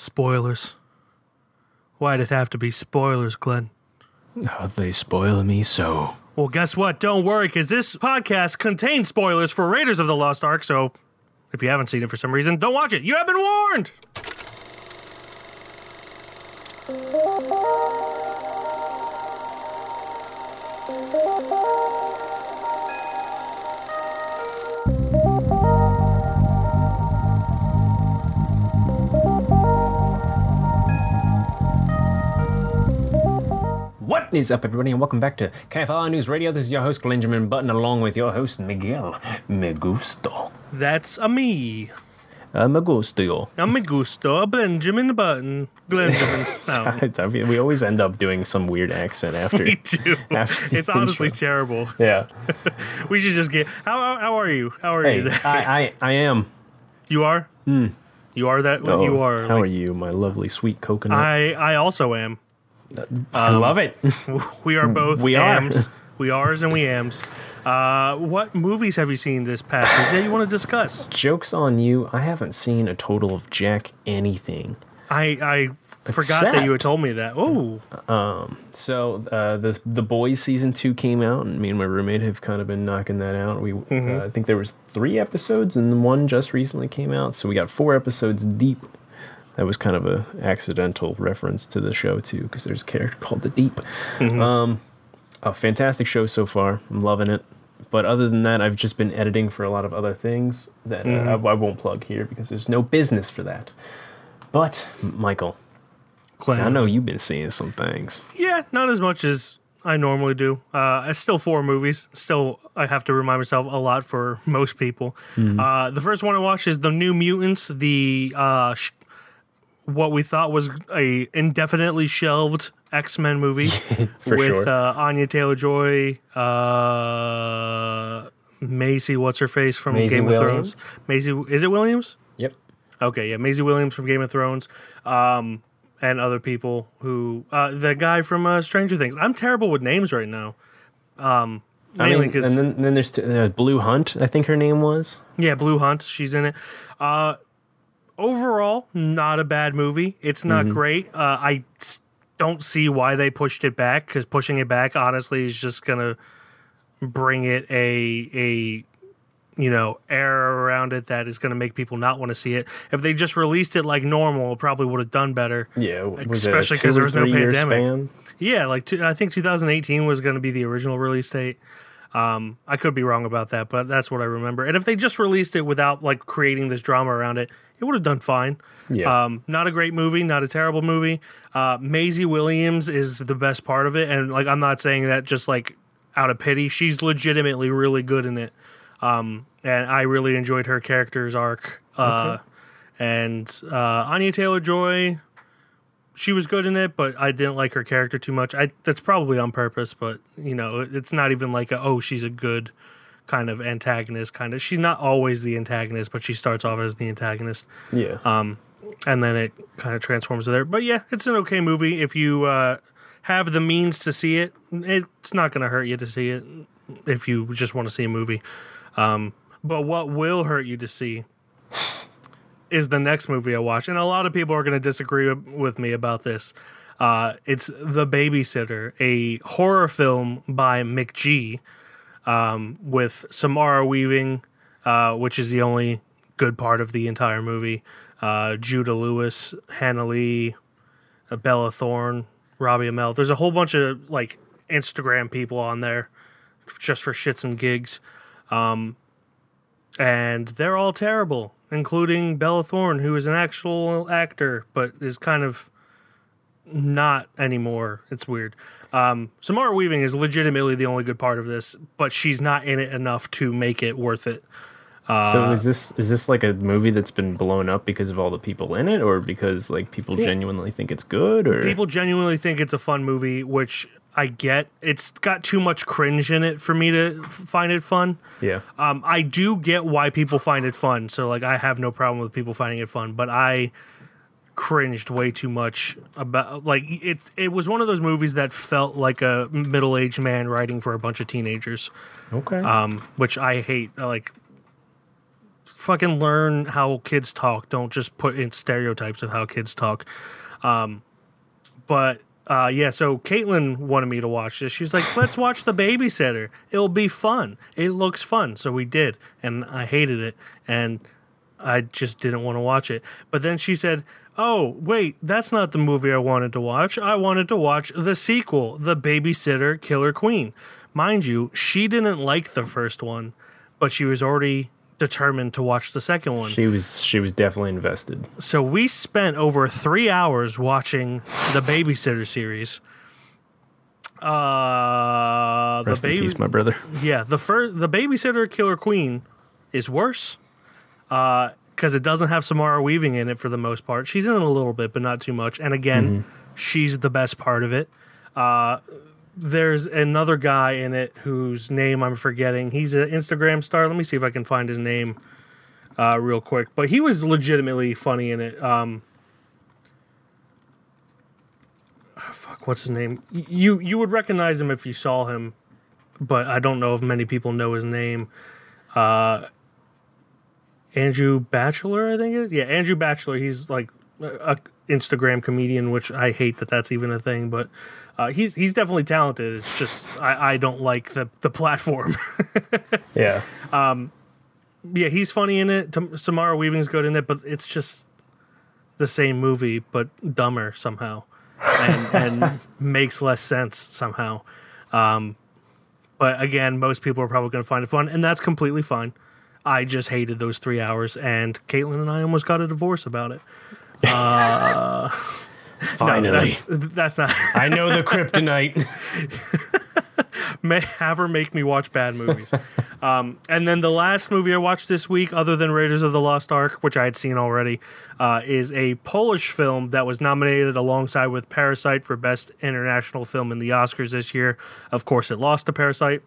Spoilers. Why'd it have to be spoilers, Glenn? Oh, they spoil me so. Well, guess what? Don't worry, because this podcast contains spoilers for Raiders of the Lost Ark, so if you haven't seen it for some reason, don't watch it. You have been warned! What is up, everybody, and welcome back to KFR News Radio. This is your host, Benjamin Button, along with your host, Miguel Me Gusto. That's a me. Uh, me gusto. I'm a gusto, a Benjamin Button. Benjamin. No, we always end up doing some weird accent after. me too. After It's honestly intro. terrible. Yeah. We should just get. How, how, how are you? How are Hey, you? today? I, I, I am. You are? You are that? Oh, you are. How like- are you, my lovely sweet coconut? I, I also am. I love it. We are both We are. ams. We ares and we ams. Uh, what movies have you seen this past week that you want to discuss? Jokes on you. I haven't seen a total of jack anything. I I forgot that you had told me that. Oh, um, So uh, the the boys season two came out, and me and my roommate have kind of been knocking that out. We uh, I think there was three episodes, and one just recently came out, so we got four episodes deep. That was kind of a accidental reference to the show too, because there's a character called the Deep. Um, a fantastic show so far. I'm loving it. But other than that, I've just been editing for a lot of other things that uh, I, I won't plug here because there's no business for that. But Michael. I know you've been seeing some things. Yeah, not as much as I normally do. Uh, it's still four movies. Still, I have to remind myself a lot for most people. Uh, the first one I watched is The New Mutants, the uh, sh- what we thought was a indefinitely shelved X Men movie with sure. uh, Anya Taylor Joy, uh, Maisie, what's her face from Maisie Game Williams? of Thrones? Maisie, is it Williams? Yep. Okay, yeah, Maisie Williams from Game of Thrones, um, and other people who uh, the guy from uh, Stranger Things. I'm terrible with names right now. Um, I mean, and then, then there's t- uh, Blu Hunt. I think her name was. yeah, Blu Hunt, she's in it. Uh, overall, not a bad movie. It's not Mm-hmm. great. Uh, I don't see why they pushed it back because pushing it back, honestly, is just gonna bring it a a you know air around it that is going to make people not want to see it. If they just released it like normal, it probably would have done better. Yeah, Especially it a 'cause two there was no pandemic. Span? Yeah, like two, I think 2018 was going to be the original release date. Um, I could be wrong about that, but that's what I remember. And if they just released it without like creating this drama around it, it would have done fine. Yeah. Um, not a great movie, not a terrible movie. Uh, Maisie Williams is the best part of it, and like I'm not saying that just like out of pity. She's legitimately really good in it, um, and I really enjoyed her character's arc. Uh, And uh, Anya Taylor Joy, she was good in it, but I didn't like her character too much. I that's probably on purpose, but you know, it's not even like a, oh she's a good kind of antagonist kind of. She's not always the antagonist, but she starts off as the antagonist yeah. um, and then it kind of transforms there. But yeah, it's an okay movie if you uh, have the means to see it. It's not going to hurt you to see it if you just want to see a movie. Um, but what will hurt you to see is the next movie I watch, and a lot of people are going to disagree with me about this. Uh, it's The Babysitter, a horror film by McG um, with Samara Weaving, uh, which is the only good part of the entire movie. Uh, Judah Lewis, Hannah Lee, uh, Bella Thorne, Robbie Amell. There's a whole bunch of like Instagram people on there just for shits and gigs. Um, and they're all terrible, including Bella Thorne, who is an actual actor, but is kind of not anymore. It's weird. Um, Samara Weaving is legitimately the only good part of this, but she's not in it enough to make it worth it. so is this is this like a movie that's been blown up because of all the people in it, or because like people genuinely think it's good, or People genuinely think it's a fun movie, which I get. It's got too much cringe in it for me to find it fun. yeah, Um, I do get why people find it fun. So like I have no problem with people finding it fun, but I cringed way too much about like it it was one of those movies that felt like a middle-aged man writing for a bunch of teenagers. okay, Um, which I hate. Like fucking learn how kids talk. Don't just put in stereotypes of how kids talk. Um, but uh, yeah, so Caitlin wanted me to watch this. She's like, "Let's watch The Babysitter. It'll be fun. It looks fun." So we did, and I hated it, and I just didn't want to watch it. But then she said, "Oh, wait, that's not the movie I wanted to watch. I wanted to watch the sequel, The Babysitter Killer Queen." Mind you, she didn't like the first one, but she was already determined to watch the second one. She was she was definitely invested. So we spent over three hours watching the Babysitter series. Uh, Rest the in baby, peace, my brother. yeah, the first, the Babysitter Killer Queen is worse because it doesn't have Samara Weaving in it for the most part. She's in it a little bit, but not too much. And again, she's the best part of it. Uh, there's another guy in it whose name I'm forgetting. He's an Instagram star. Let me see if I can find his name uh, real quick. But he was legitimately funny in it. Um, ah, fuck, what's his name? You you would recognize him if you saw him, but I don't know if many people know his name. Uh, Andrew Bachelor, I think it is. Yeah, Andrew Bachelor. He's like a Instagram comedian, which I hate that that's even a thing, but uh, he's he's definitely talented. It's just I, I don't like the the platform. Yeah. Um, yeah, he's funny in it. Samara Weaving's good in it, but it's just the same movie but dumber somehow, and and makes less sense somehow. Um, but again, most people are probably going to find it fun, and that's completely fine. I just hated those three hours, and Caitlin and I almost got a divorce about it. No, Finally. that's, that's not. I know the kryptonite. may have her make me watch bad movies. um, and then the last movie I watched this week, other than Raiders of the Lost Ark, which I had seen already, uh, is a Polish film that was nominated alongside with Parasite for Best International Film in the Oscars this year. Of course, it lost to Parasite.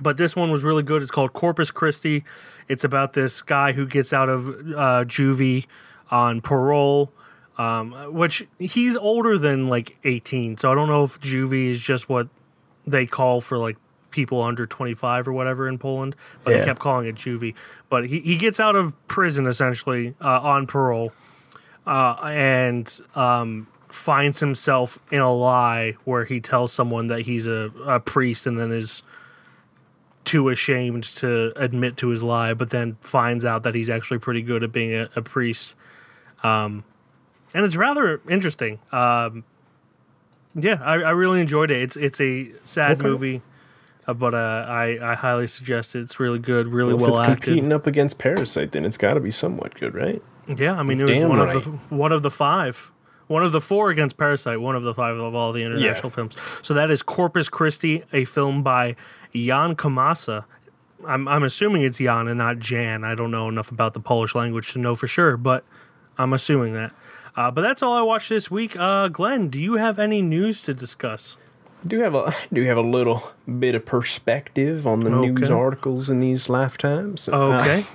But this one was really good. It's called Corpus Christi. It's about this guy who gets out of uh, juvie on parole, um, which he's older than like 18. So I don't know if juvie is just what they call for like people under 25 or whatever in Poland, but Yeah. they kept calling it juvie. But he, he gets out of prison essentially uh, on parole uh, and um, finds himself in a lie where he tells someone that he's a, a priest and then is too ashamed to admit to his lie, but then finds out that he's actually pretty good at being a, a priest. Um, and it's rather interesting. Um, yeah, I, I really enjoyed it. It's it's a sad Okay. movie, uh, but uh, I I highly suggest it. It's really good, really if well it's acted. competing up against Parasite, then it's got to be somewhat good, right? Yeah, I mean it was Damn one right. of the one of the five, one of the four against Parasite, one of the five of all the international films. So that is Corpus Christi, a film by Jan Komasa. I'm I'm assuming it's Jan and not Jan. I don't know enough about the Polish language to know for sure, but I'm assuming that. Uh, but that's all I watched this week. Uh, Glenn, do you have any news to discuss? I do have a I do have a little bit of perspective on the news articles in these lifetimes. Uh, Okay.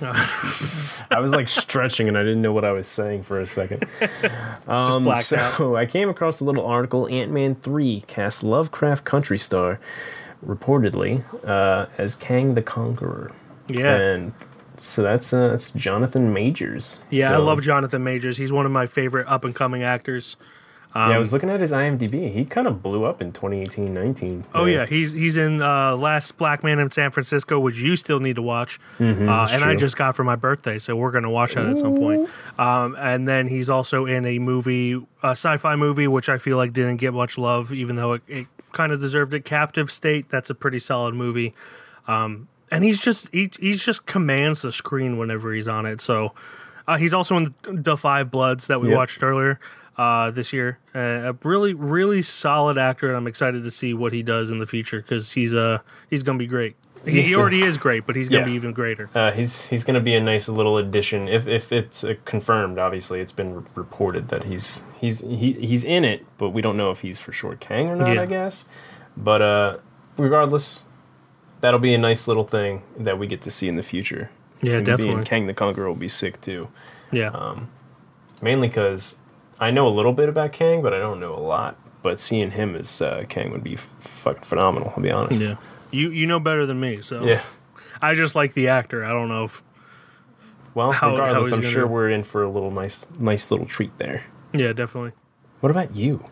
I was like stretching and I didn't know what I was saying for a second. Um, blacked so out. I came across a little article. Ant Man three cast Lovecraft Country Star reportedly uh, as Kang the Conqueror. yeah. and so that's uh, that's Jonathan Majors. Yeah, I love Jonathan Majors. He's one of my favorite up and coming actors. yeah, I was looking at his IMDb. He kind of blew up in 2018, 19. Oh yeah, he's he's in uh, Last Black Man in San Francisco, which you still need to watch, uh, and I Mm-hmm, just got for my birthday, so we're gonna watch that at some point. Um, and then he's also in a movie, a sci-fi movie, which I feel like didn't get much love, even though it, it kind of deserved it. Captive State, that's a pretty solid movie. Um, and he's just he he's just commands the screen whenever he's on it. So uh, he's also in the Five Bloods that we Yep. watched earlier uh, this year. Uh, a really, really solid actor, and I'm excited to see what he does in the future because he's uh he's gonna be great. He, he already is great, but he's gonna Yeah. be even greater. Uh, he's he's going to be a nice little addition if if it's uh, confirmed. Obviously, it's been re- reported that he's he's he, he's in it, but we don't know if he's for sure Kang or not. Yeah. I guess, but uh, regardless, that'll be a nice little thing that we get to see in the future. Yeah, Him definitely. Being Kang the Conqueror will be sick too. Yeah, um, Mainly because I know a little bit about Kang, but I don't know a lot. But seeing him as uh, Kang would be f- fucking phenomenal. I'll be honest. yeah. You you know better than me, so Yeah. I just like the actor. I don't know if Well, how- how regardless, he's I'm sure we're in for a little nice, nice little treat there. Yeah, definitely. What about you?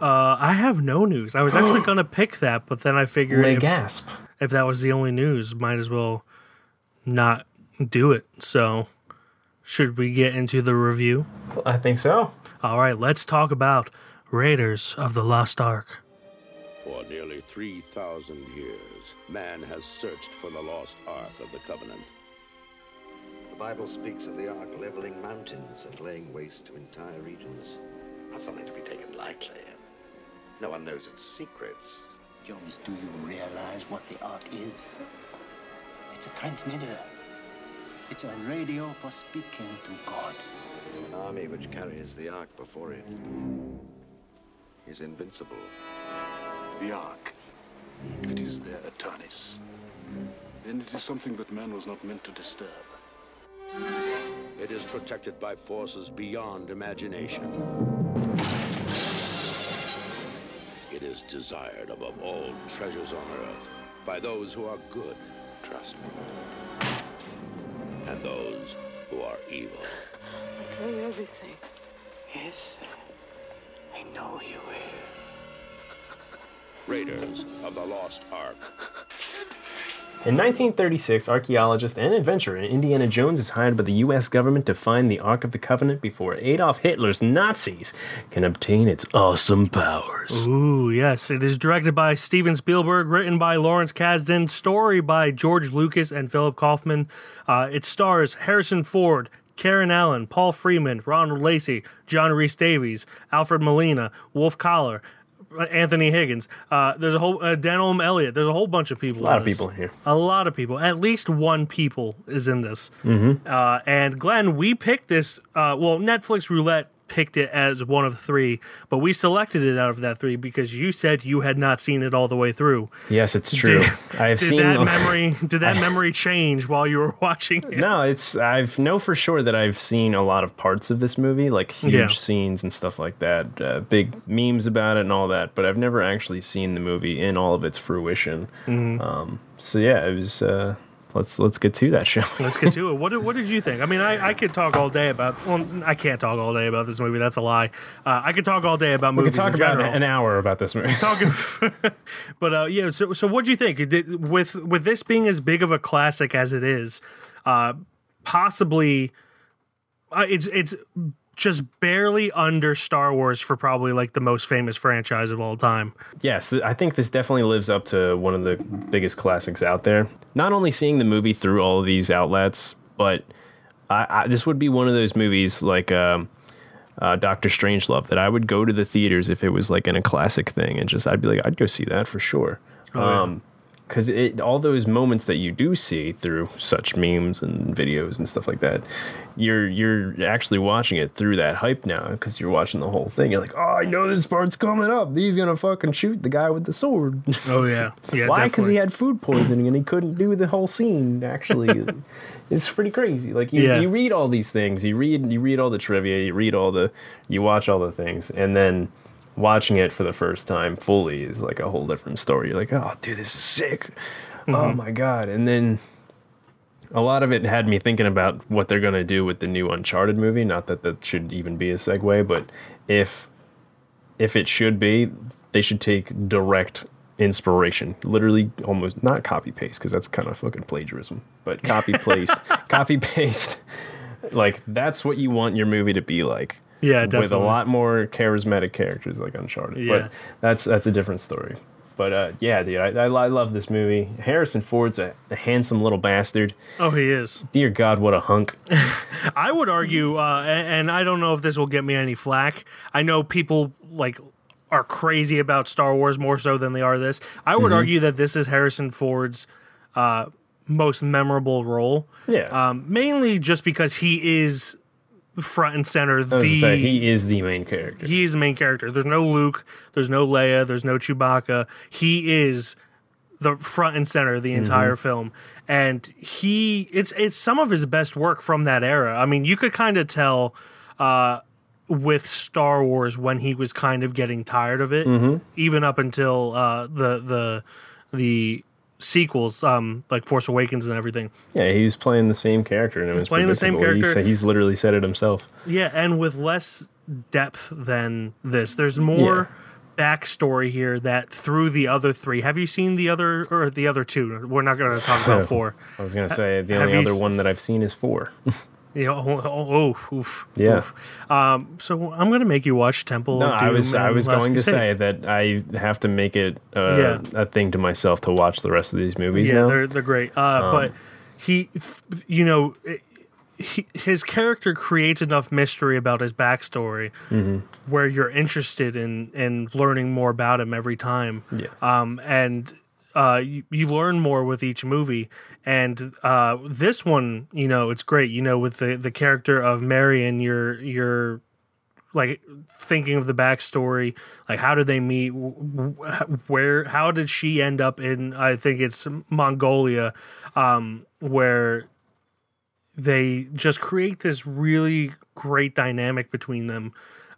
Uh, I have no news. I was actually gonna pick that, but then I figured if, gasp. if that was the only news, might as well not do it. So, should we get into the review? I think so. All right, let's talk about Raiders of the Lost Ark. For nearly 3,000 years, man has searched for the lost Ark of the Covenant. The Bible speaks of the ark leveling mountains and laying waste to entire regions. Not something to be taken lightly. No one knows its secrets. Jones, do you realize what the Ark is? It's a transmitter. It's a radio for speaking to God. An army which carries the ark before it is invincible. The Ark. If it is their Eternis, then it is something that man was not meant to disturb. It is protected by forces beyond imagination. It is desired above all treasures on earth by those who are good, trust me, and those who are evil. I'll tell you everything. Yes, I know you will. Raiders of the Lost Ark. In 1936, archaeologist and adventurer Indiana Jones is hired by the U.S. government to find the Ark of the Covenant before Adolf Hitler's Nazis can obtain its awesome powers. Ooh, yes. It is directed by Steven Spielberg, written by Lawrence Kasdan, story by George Lucas and Philip Kaufman. Uh, it stars Harrison Ford, Karen Allen, Paul Freeman, Ronald Lacey, John Rhys Davies, Alfred Molina, Wolf Kahler, Anthony Higgins. Uh, there's a whole uh, Denholm Elliott. There's a whole bunch of people. A lot of people here. A lot of people. At least one people is in this. Mm-hmm. Uh, and Glenn, we picked this. Uh, well, Netflix Roulette picked it as one of three, but we selected it out of that three because you said you had not seen it all the way through. Yes, it's true. Did, I have did seen that memory. Did that memory change while you were watching it? No, it's I've know for sure that I've seen a lot of parts of this movie, like huge Yeah. scenes and stuff like that, uh, big memes about it and all that. But I've never actually seen the movie in all of its fruition. Mm-hmm. Um, so yeah, it was. Uh, let's let's get to that show. Let's get to it. What did, what did you think? I mean, I, I could talk all day about. Well, I can't talk all day about this movie. That's a lie. Uh, I could talk all day about we movies could talk in about general. an hour about this movie. talking but uh yeah so so what do you think Did- with with this being as big of a classic as it is uh possibly uh, it's it's just barely under Star Wars for probably like the most famous franchise of all time. yes, I think this definitely lives up to one of the biggest classics out there. Not only seeing the movie through all of these outlets, but I, I, this would be one of those movies like um, uh, Doctor Strangelove that I would go to the theaters if it was like in a classic thing, and just I'd be like, I'd go see that for sure. yeah. Um, because it all those moments that you do see through such memes and videos and stuff like that, you're you're actually watching it through that hype now because you're watching the whole thing. You're like, oh, I know this part's coming up. He's gonna fucking shoot the guy with the sword. Oh yeah. Yeah, Why? Because he had food poisoning and he couldn't do the whole scene. Actually, it's pretty crazy. Like you, Yeah. you read all these things, you read you read all the trivia, you read all the, you watch all the things, and then watching it for the first time fully is like a whole different story. You're like, oh, dude, this is sick. Oh Mm-hmm. my god! And then a lot of it had me thinking about what they're gonna do with the new Uncharted movie. Not that that should even be a segue, but if if it should be, they should take direct inspiration, literally almost not copy paste because that's kind of fucking plagiarism, but copy paste, copy paste. Like that's what you want your movie to be like. Yeah, with a lot more charismatic characters like Uncharted. Yeah. But that's that's a different story. But uh, yeah, dude, I, I, I love this movie. Harrison Ford's a, a handsome little bastard. Oh, he is. Dear God, what a hunk! I would argue, uh, and, and I don't know if this will get me any flack. I know people like are crazy about Star Wars more so than they are this. I would argue that this is Harrison Ford's uh, most memorable role. Yeah, Um, mainly just because he is front and center. The say, he is the main character. he is the main character. There's no Luke. There's no Leia. There's no Chewbacca. He is the front and center of the entire film, and he it's it's some of his best work from that era. I mean, you could kind of tell. Uh, with Star Wars, when he was kind of getting tired of it, even up until uh, the the the sequels, um, like Force Awakens and everything. Yeah, he was playing the same character, and it was Playing the same character. sa- he's literally said it himself. Yeah, and with less depth than this. There's more backstory here that through the other three. Have you seen the other or the other two? We're not going to talk about four. I was gonna say the only other s- one that I've seen is four. Yeah, oh, oh, oh, oof, Yeah. oof. Um, so I'm going to make you watch Temple No, of Doom. I was I was Last going to say that I have to make it uh, Yeah. a thing to myself to watch the rest of these movies yeah, now. they're they're great. Uh, but he, you know, he, his character creates enough mystery about his backstory where you're interested in in learning more about him every time. Yeah. Um, and uh, you, you learn more with each movie. And uh, this one, you know, it's great. You know, with the the character of Marion, you're you're like thinking of the backstory like how did they meet where how did she end up in i think it's mongolia um where they just create this really great dynamic between them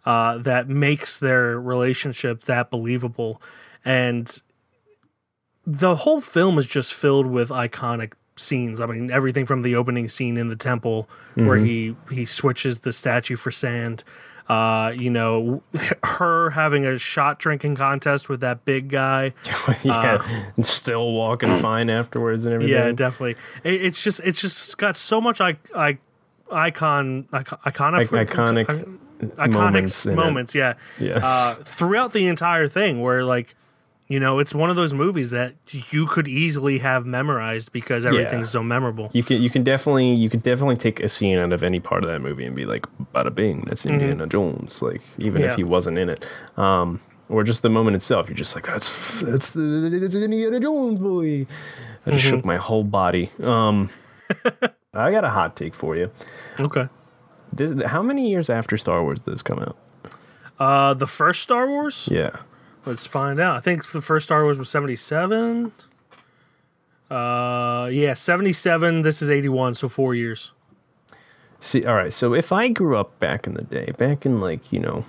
uh that makes their relationship that believable and the whole film is just filled with iconic scenes. I mean, everything from the opening scene in the temple where he he switches the statue for sand. Uh, you know, her having a shot drinking contest with that big guy. yeah, and still walking fine afterwards and everything. Yeah, definitely. It, it's just it's just got so much I, I, icon icon iconic iconic iconic moments moments, yeah. Yes. Uh, throughout the entire thing, where like, you know, it's one of those movies that you could easily have memorized because everything's so memorable. You can you can definitely you can definitely take a scene out of any part of that movie and be like, bada bing, that's Indiana Jones. Like even Mm-hmm. Yeah. if he wasn't in it, um, or just the moment itself, you're just like, that's that's the that's Indiana Jones boy. I just Mm-hmm. shook my whole body. Um, I got a hot take for you. Okay. This, how many years after Star Wars did this come out? Uh, the first Star Wars. Yeah, Let's find out. I think the first Star Wars was seventy-seven. Uh, yeah, seventy-seven. This is eighty-one, so four years. See, all right. So if I grew up back in the day, back in like you know,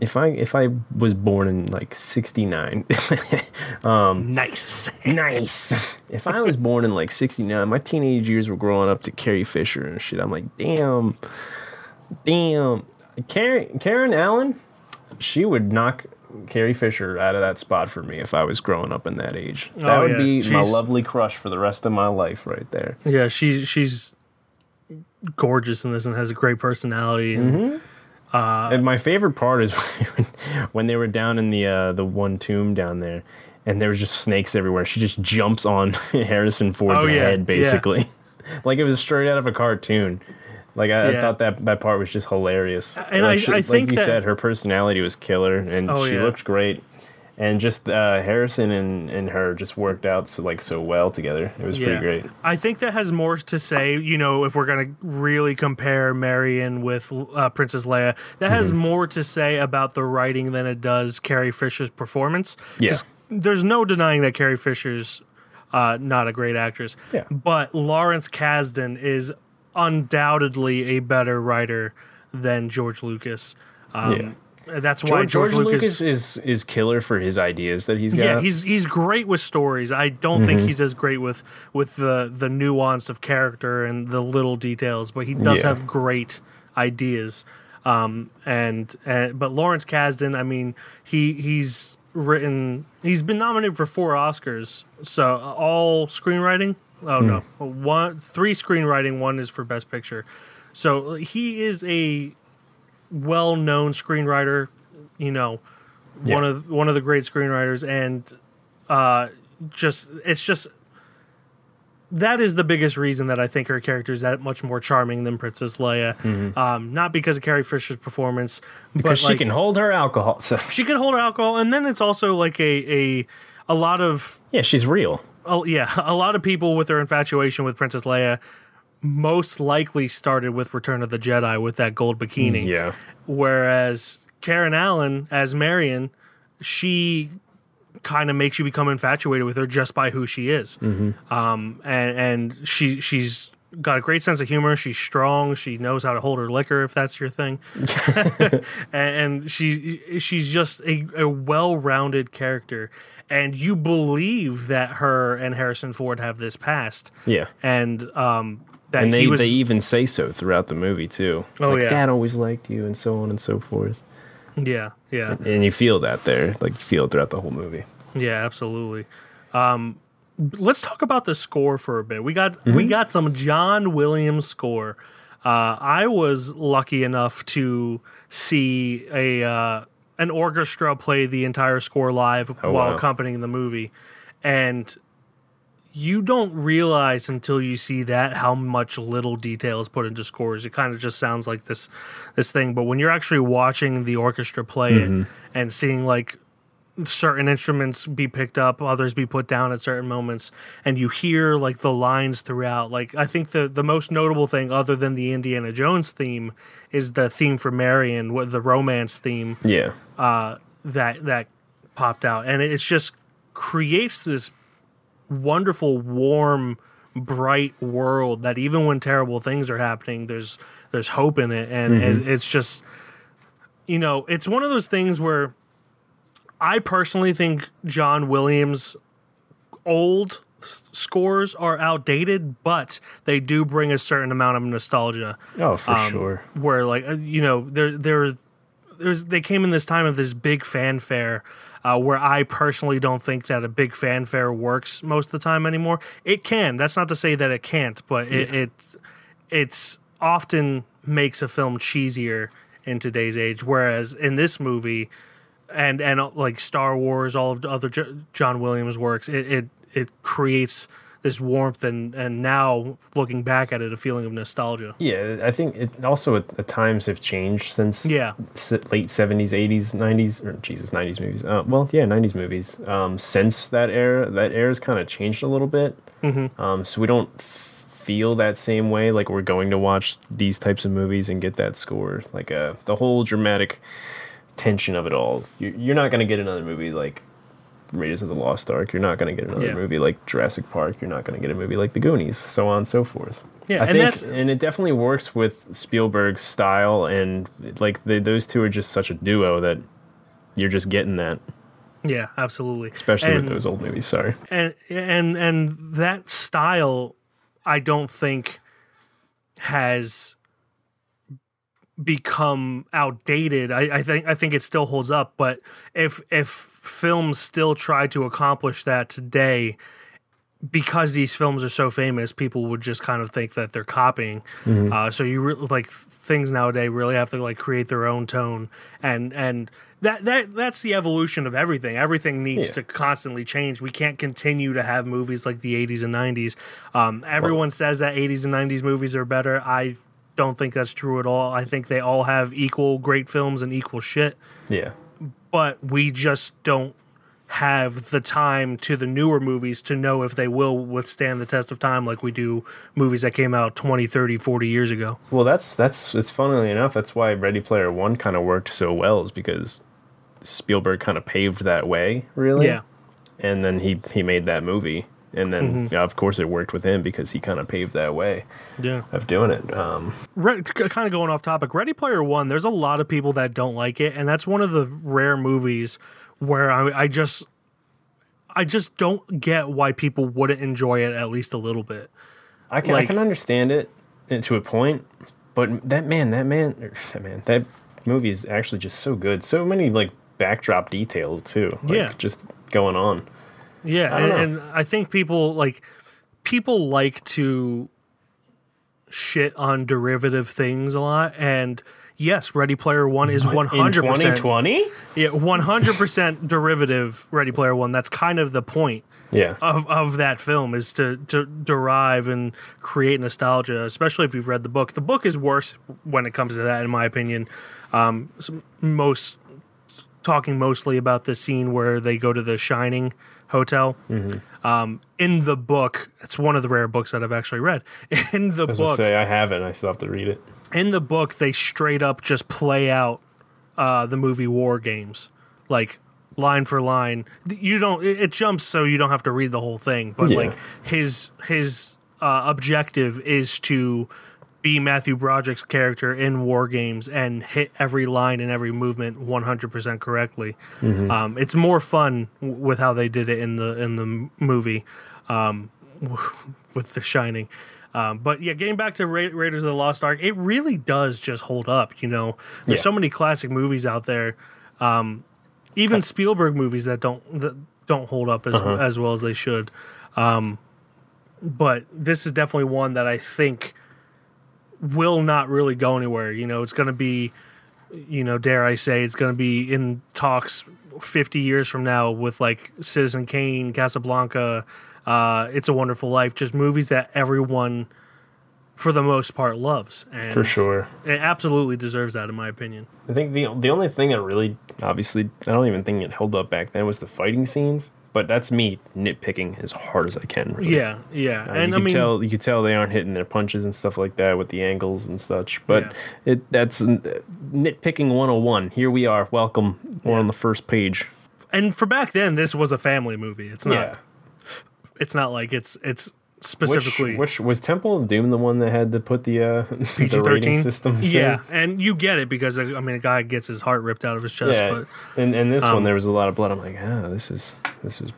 if I if I was born in like '69, um, Nice. nice. if I was born in like '69, my teenage years were growing up to Carrie Fisher and shit. I'm like, damn, damn. Karen Karen Allen, she would knock Carrie Fisher out of that spot for me if I was growing up in that age. That Oh, would yeah. be my lovely crush for the rest of my life, right there. Yeah, she's she's gorgeous in this and has a great personality. And and my favorite part is when they were down in the uh, the one tomb down there, and there was just snakes everywhere. She just jumps on Harrison Ford's Oh, yeah, head, yeah. basically, like it was straight out of a cartoon. Like I, I thought that that part was just hilarious. And Like, I- she- I like think you that- said, her personality was killer, and Oh, she yeah. looked great. And just uh, Harrison and, and her just worked out so like so well together. It was pretty great. I think that has more to say, you know, if we're going to really compare Marion with uh, Princess Leia, that Mm-hmm. has more to say about the writing than it does Carrie Fisher's performance. Yeah. There's no denying that Carrie Fisher's uh, not a great actress. Yeah. But Lawrence Kasdan is undoubtedly a better writer than George Lucas. Um, That's why George, George, George Lucas, Lucas is is killer for his ideas that he's got. yeah, he's he's great with stories. I don't Mm-hmm. think he's as great with with the the nuance of character and the little details, but he does Yeah. have great ideas. Um, and and but Lawrence Kasdan, I mean, he he's written he's been nominated for four Oscars. So uh, all screenwriting. Oh no, Hmm. one three screenwriting. One is for Best Picture. So he is a well-known screenwriter. You know, one of one of the great screenwriters, and uh, just it's just that is the biggest reason that I think her character is that much more charming than Princess Leia. Um, not because of Carrie Fisher's performance, because she can hold her alcohol. So she can hold her alcohol, and then it's also like a a a lot of yeah, she's real. Oh yeah, a lot of people with their infatuation with Princess Leia most likely started with Return of the Jedi with that gold bikini. Yeah. Whereas Karen Allen as Marion, she kind of makes you become infatuated with her just by who she is. Um, and and she she's got a great sense of humor. She's strong. She knows how to hold her liquor if that's your thing. and, and she she's just a, a well-rounded character and you believe that her and Harrison Ford have this past. Yeah. And um that And he they, was they even say so throughout the movie too. Oh, like, yeah. Dad always liked you, and so on and so forth. Yeah, yeah. And you feel that there, like you feel it throughout the whole movie. Yeah, absolutely. Um, let's talk about the score for a bit. We got we got some John Williams score. Uh, I was lucky enough to see a uh, an orchestra play the entire score live Oh, while wow. accompanying the movie, and you don't realize until you see that how much little detail is put into scores. It kind of just sounds like this this thing, but when you're actually watching the orchestra play Mm-hmm. it and seeing like certain instruments be picked up, others be put down at certain moments, and you hear like the lines throughout. Like I think the the most notable thing, other than the Indiana Jones theme, is the theme for Marion, what the romance theme Yeah. uh, that that popped out, and it's just creates this wonderful, warm, bright world that even when terrible things are happening, there's there's hope in it, and it, it's just you know it's one of those things where I personally think John Williams old scores are outdated, but they do bring a certain amount of nostalgia Oh, for um, sure. where like uh, you know there there there's they came in this time of this big fanfare uh, where I personally don't think that a big fanfare works most of the time anymore. It can. That's not to say that it can't, but it, it it's often makes a film cheesier in today's age. Whereas in this movie, and and uh, like Star Wars, all of the other John Williams works, it it it creates this warmth and and now looking back at it, a feeling of nostalgia. Yeah, I think it also at, at times have changed since Yeah. late seventies, eighties, nineties, or Jesus, nineties movies. Uh, well, yeah, nineties movies. Um, since that era, that era's kind of changed a little bit. Mm-hmm. Um, so we don't f- feel that same way. Like we're going to watch these types of movies and get that score. Like uh, the whole dramatic tension of it all. You, you're not going to get another movie like Raiders of the Lost Ark. You're not going to get another Yeah. movie like Jurassic Park. You're not going to get a movie like The Goonies. So on and so forth. Yeah, I and think, that's- and it definitely works with Spielberg's style, and like the, those two are just such a duo that you're just getting that, Yeah, absolutely. especially and, with those old movies. Sorry. and and and that style, I don't think has become outdated. I, I think I think it still holds up. But if if films still try to accomplish that today, because these films are so famous, people would just kind of think that they're copying. Uh, so you re- like things nowadays really have to like create their own tone, and and that that that's the evolution of everything. Everything needs Yeah. to constantly change. We can't continue to have movies like the '80s and '90s. Um, everyone says that '80s and '90s movies are better. I don't think that's true at all. I think they all have equal great films and equal shit Yeah. but we just don't have the time to the newer movies to know if they will withstand the test of time like we do movies that came out 20 30 40 years ago Well, that's that's it's funnily enough that's why Ready Player One kind of worked so well is because Spielberg kind of paved that way, really. yeah And then he he made that movie, and then yeah, of course it worked with him because he kind of paved that way yeah of doing it. Um, Re- kind of going off topic ready player one there's a lot of people that don't like it and that's one of the rare movies where I, I just i just don't get why people wouldn't enjoy it at least a little bit I can Like- I can understand it uh, to a point, but that man, that man, er, that man, that movie is actually just so good. So many like backdrop details too. Like, Yeah. just going on. Yeah, I and, and I think people like people like to shit on derivative things a lot, and yes, Ready Player One is hundred percent 2020? yeah one hundred percent derivative Ready Player One. That's kind of the point Yeah. of, of that film is to to derive and create nostalgia, especially if you've read the book. The book is worse when it comes to that, in my opinion. Um, most talking mostly about the scene where they go to the Shining hotel. Um, in the book, it's one of the rare books that I've actually read. In the I book, say I haven't. I still have to read it. in the book they straight up just play out uh, the movie War Games, like line for line. You don't. It, it jumps so you don't have to read the whole thing. But Yeah. like his his uh, objective is to be Matthew Broderick's character in War Games and hit every line and every movement 100% correctly. Um, it's more fun w- with how they did it in the in the movie um, with The Shining. Um, but yeah, getting back to Ra- Raiders of the Lost Ark, it really does just hold up. You know, there's Yeah. so many classic movies out there, um, even Spielberg movies that don't that don't hold up as as well as they should. Um, but this is definitely one that I think will not really go anywhere. You know, it's going to be, you know, dare I say, it's going to be in talks 50 years from now with like Citizen Kane, Casablanca, uh, It's a Wonderful Life, just movies that everyone, for the most part, loves. And For sure. It absolutely deserves that, in my opinion. I think the the only thing that really, obviously, I don't even think it held up back then was the fighting scenes. But that's me nitpicking as hard as I can. Really. Yeah, yeah. Uh, and you I can mean, tell you can tell they aren't hitting their punches and stuff like that with the angles and such. But Yeah. it that's nitpicking 101. Here we are. Welcome. We're on the first page. and for back then, this was a family movie. It's not. yeah. It's not like it's it's specifically which was Temple of Doom the one that had to put the uh, PG thirteen system? thing? Yeah, and you get it because I mean, a guy gets his heart ripped out of his chest. Yeah, But and and this um, one there was a lot of blood. I'm like, ah, this is this is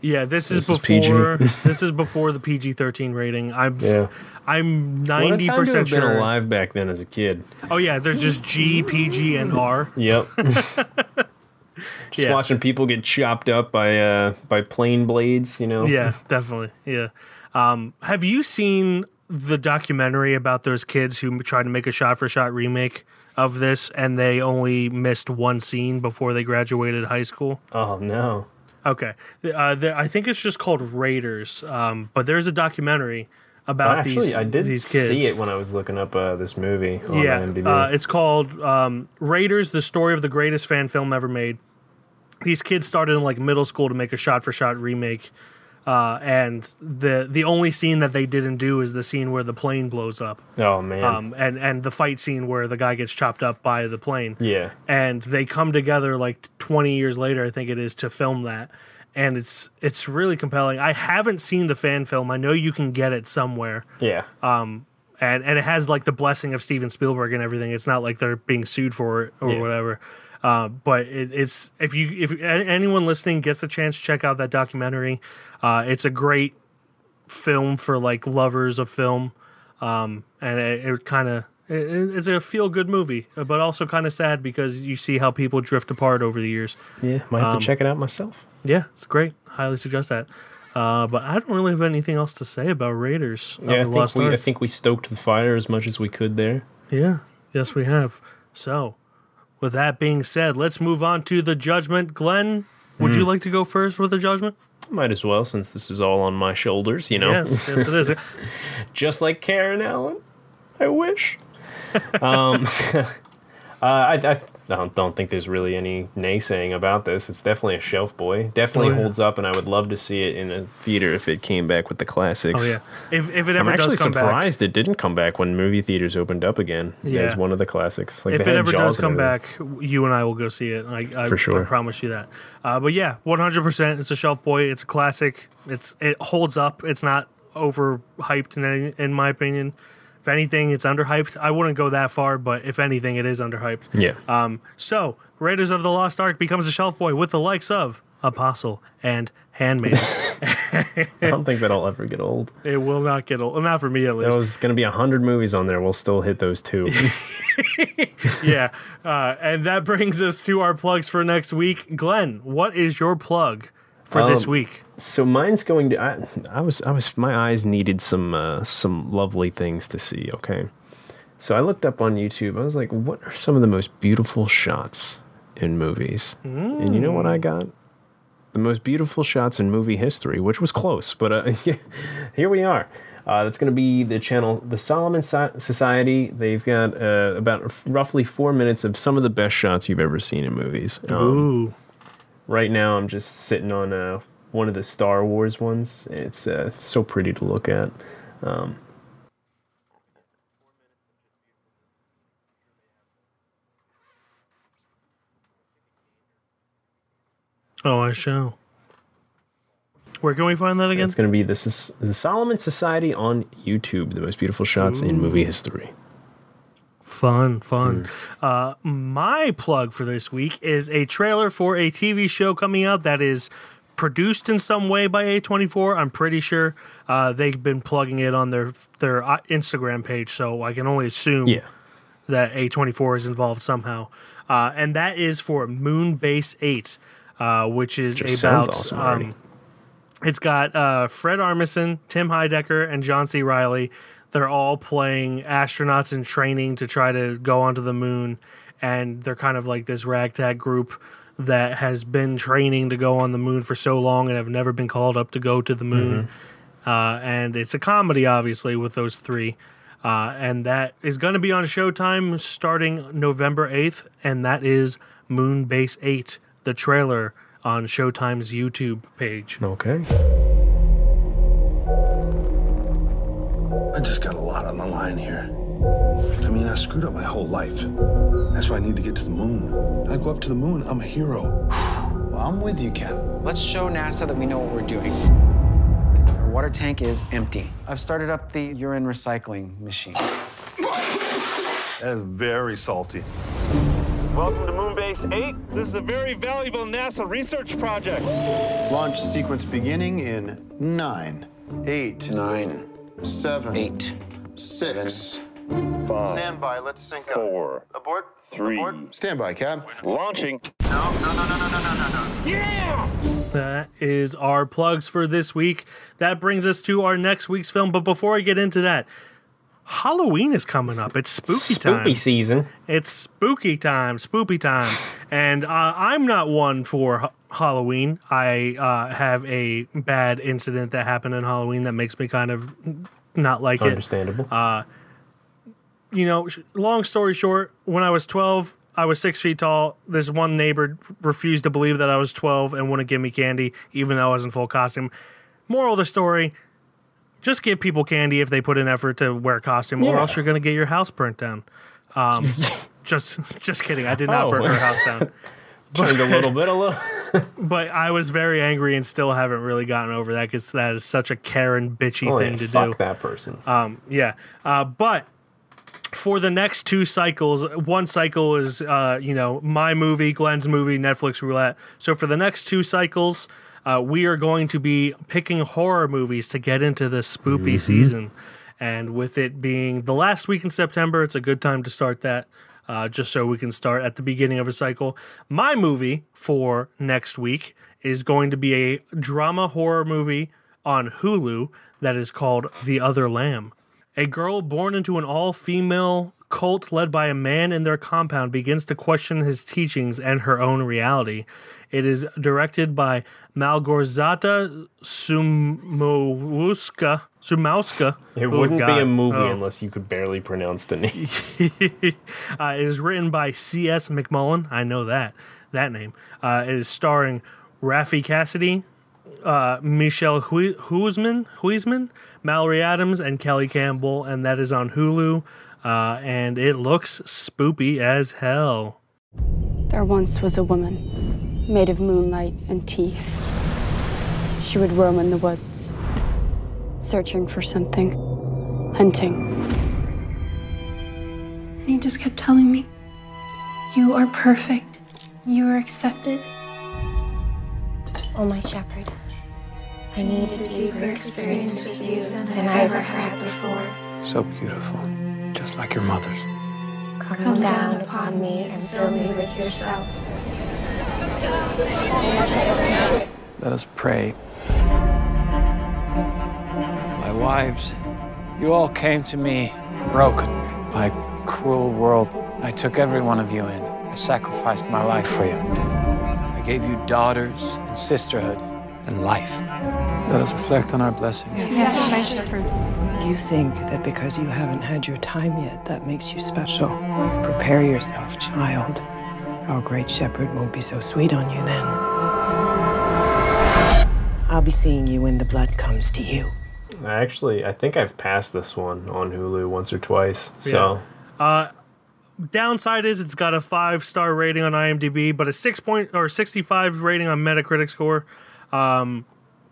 yeah, this is This is before this is before the PG thirteen rating. I'm yeah. I'm ninety percent have been sure. alive back then as a kid. Oh yeah, there's just G, PG, and R. Yep. Just Yeah. watching people get chopped up by uh by plane blades, you know. Yeah, definitely. Yeah. Um, have you seen the documentary about those kids who tried to make a shot for shot remake of this and they only missed one scene before they graduated high school? Oh no. Okay. Uh, there, I think it's just called Raiders. Um, but there's a documentary about Actually, these I did these kids. see it when I was looking up uh, this movie on yeah, uh, it's called um, Raiders: The Story of the Greatest Fan Film Ever Made. These kids started in like middle school to make a shot-for-shot remake, uh, and the the only scene that they didn't do is the scene where the plane blows up, oh man. um, and and the fight scene where the guy gets chopped up by the plane. yeah. And they come together like 20 years later, I think it is, to film that. And it's it's really compelling. I haven't seen the fan film. I know you can get it somewhere Yeah. Um, and and it has like the blessing of Steven Spielberg and everything. It's not like they're being sued for it or Yeah. whatever. Uh, but it, it's if you if anyone listening gets the chance, check out that documentary. Uh, it's a great film for like lovers of film, um, and it, it kind of it, it's a feel good movie, but also kind of sad because you see how people drift apart over the years. yeah. Might have um, to check it out myself. Yeah, it's great. Highly suggest that. Uh, but I don't really have anything else to say about Raiders. Yeah, I think Lost we I think we stoked the fire as much as we could there. Yeah, yes, we have. So, with that being said, let's move on to the judgment. Glenn, would Hmm. you like to go first with the judgment? Might as well since this is all on my shoulders, you know. Yes, yes, it is. Just like Karen Allen. I wish. um, uh, I, I don't, don't think there's really any naysaying about this. It's definitely a shelf boy. Definitely Oh, yeah. holds up, and I would love to see it in a theater if it came back with the classics. Oh yeah. If if it I'm ever does actually come back, I'm surprised it didn't come back when movie theaters opened up again Yeah. as one of the classics. Like if it ever Jaws does come back, you and I will go see it. I, I, For sure. I promise you that. Uh, but yeah, one hundred percent. It's a shelf boy. It's a classic. It's it holds up. It's not overhyped in any, in my opinion. If anything, it's underhyped. I wouldn't go that far, but if anything, it is underhyped. Yeah. Um, so, Raiders of the Lost Ark becomes a shelf boy with the likes of Apostle and Handmaid. I don't think that'll ever get old. it will not get old. Not for me, at least. There was going to be a hundred movies on there. We'll still hit those two. yeah. Uh, and that brings us to our plugs for next week. Glenn, what is your plug for this Um, week? So mine's going to. I, I was. I was. My eyes needed some. Uh, some lovely things to see. Okay. So I looked up on YouTube. I was like, what are some of the most beautiful shots in movies? And you know what I got? The most beautiful shots in movie history, which was close, but uh, here we are. Uh, that's going to be the channel, the Solomon So- Society. They've got uh, about roughly four minutes of some of the best shots you've ever seen in movies. Um, Ooh. right now I'm just sitting on uh, one of the Star Wars ones. It's uh, so pretty to look at. Um, Oh, I shall. Where can we find that again? It's going to be the, the Solomon Society on YouTube, the most beautiful shots in movie history. Fun, fun. Uh, my plug for this week is a trailer for a TV show coming out that is produced in some way by A24. I'm pretty sure uh, they've been plugging it on their their uh, Instagram page, so I can only assume Yeah. that A24 is involved somehow. Uh, and that is for Moonbase 8, uh, which is Just about. sounds awesome um, it's got uh, Fred Armisen, Tim Heidecker, and John C. Reilly. They're all playing astronauts in training to try to go onto the moon, and they're kind of like this ragtag group that has been training to go on the moon for so long and have never been called up to go to the moon. Uh, and it's a comedy, obviously, with those three. Uh, and that is going to be on Showtime starting November 8th, and that is Moonbase 8, the trailer on Showtime's YouTube page. Okay. I just got a lot on the line here. I mean, I screwed up my whole life. That's why I need to get to the moon. I go up to the moon, I'm a hero. Well, I'm with you, Cap. Let's show NASA that we know what we're doing. Our water tank is empty. I've started up the urine recycling machine. That is very salty. Welcome to Moonbase 8. This is a very valuable NASA research project. Launch sequence beginning in nine, eight, Nine, seven, eight, six. Five, Stand by. Let's sync up. four, Abort. three. Abort. Stand by, Cap. launching. No, no, no, no, no, no, no, no. Yeah! That is our plugs for this week. That brings us to our next week's film. But before I get into that, Halloween is coming up. It's spooky time. Spooky season. It's spooky time, spoopy time, and uh, I'm not one for ha- Halloween. I uh, have a bad incident that happened in Halloween that makes me kind of not like it. Understandable. You know, long story short, when I was 12, I was six feet tall. This one neighbor refused to believe that I was 12 and wouldn't give me candy, even though I was in full costume. Moral of the story. Just give people candy if they put in effort to wear a costume, or else you're going to get your house burnt down. Um, just, just kidding. I did not Oh. burn her house down. Turned a little bit, a little. but I was very angry and still haven't really gotten over that because that is such a Karen bitchy Oh, thing yeah, to fuck do. that person. Um, yeah. Uh, but for the next two cycles, one cycle is uh, you know my movie, Glenn's movie, Netflix roulette. So for the next two cycles, uh, we are going to be picking horror movies to get into this spoopy season. And with it being the last week in September, it's a good time to start that. Uh, just so we can start at the beginning of a cycle. My movie for next week is going to be a drama horror movie on Hulu that is called The Other Lamb. A girl born into an all female cult led by a man in their compound begins to question his teachings and her own reality. It is directed by Malgorzata Szumowska. Szumowska. It Oh, wouldn't be a movie Oh. unless you could barely pronounce the name. uh, it is written by C.S. McMullen. I know that that name. Uh, it is starring Raffey Cassidy, uh, Michelle Hui- Huisman, Huisman, Mallory Adams, and Kelly Campbell, and that is on Hulu. Uh, and it looks spoopy as hell. There once was a woman made of moonlight and teeth. She would roam in the woods, searching for something, hunting. And he just kept telling me, You are perfect. You are accepted. Oh, my shepherd, I need a deeper experience with you than I ever had before. So beautiful. Just like your mother's. Come down upon me and fill me with yourself. Let us pray. My wives, you all came to me broken by a cruel world. I took every one of you in. I sacrificed my life for you. I gave you daughters and sisterhood and life. Let us reflect on our blessings. Yes, my shepherd. You think that because you haven't had your time yet, that makes you special. Prepare yourself, child. Our great shepherd won't be so sweet on you then. I'll be seeing you when the blood comes to you. Actually, I think I've passed this one on Hulu once or twice. So Uh, downside is it's got a five star rating on IMDb, but a six point or sixty five rating on Metacritic score. Um,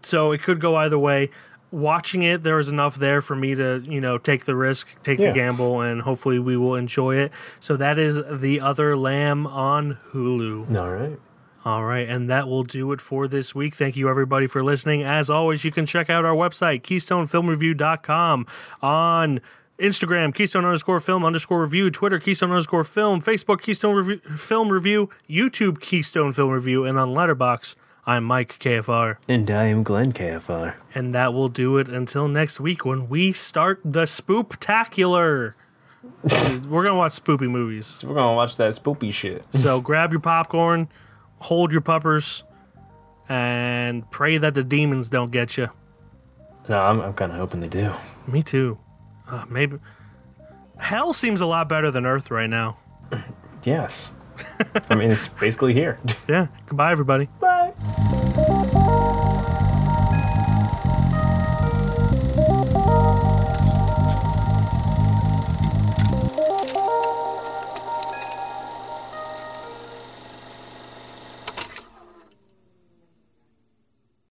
so it could go either way. Watching it, there was enough there for me to, you know, take the risk, take Yeah. the gamble, and hopefully we will enjoy it. So that is The Other Lamb on Hulu. All right. All right, and that will do it for this week. Thank you, everybody, for listening. As always, you can check out our website, KeystoneFilmReview.com, on Instagram, Keystone underscore film underscore review, Twitter, Keystone underscore film, Facebook, Keystone review, Film Review, YouTube, Keystone Film Review, and on Letterboxd, I'm Mike KFR. And I am Glenn KFR. And that will do it until next week when we start the Spooptacular. We're going to watch spoopy movies. So we're gonna watch that spoopy shit. So grab your popcorn, hold your puppers, and pray that the demons don't get you. No, I'm, I'm kind of hoping they do. Me too. Uh, maybe hell seems a lot better than Earth right now. Yes. I mean, it's basically here. Yeah. Goodbye, everybody. Bye.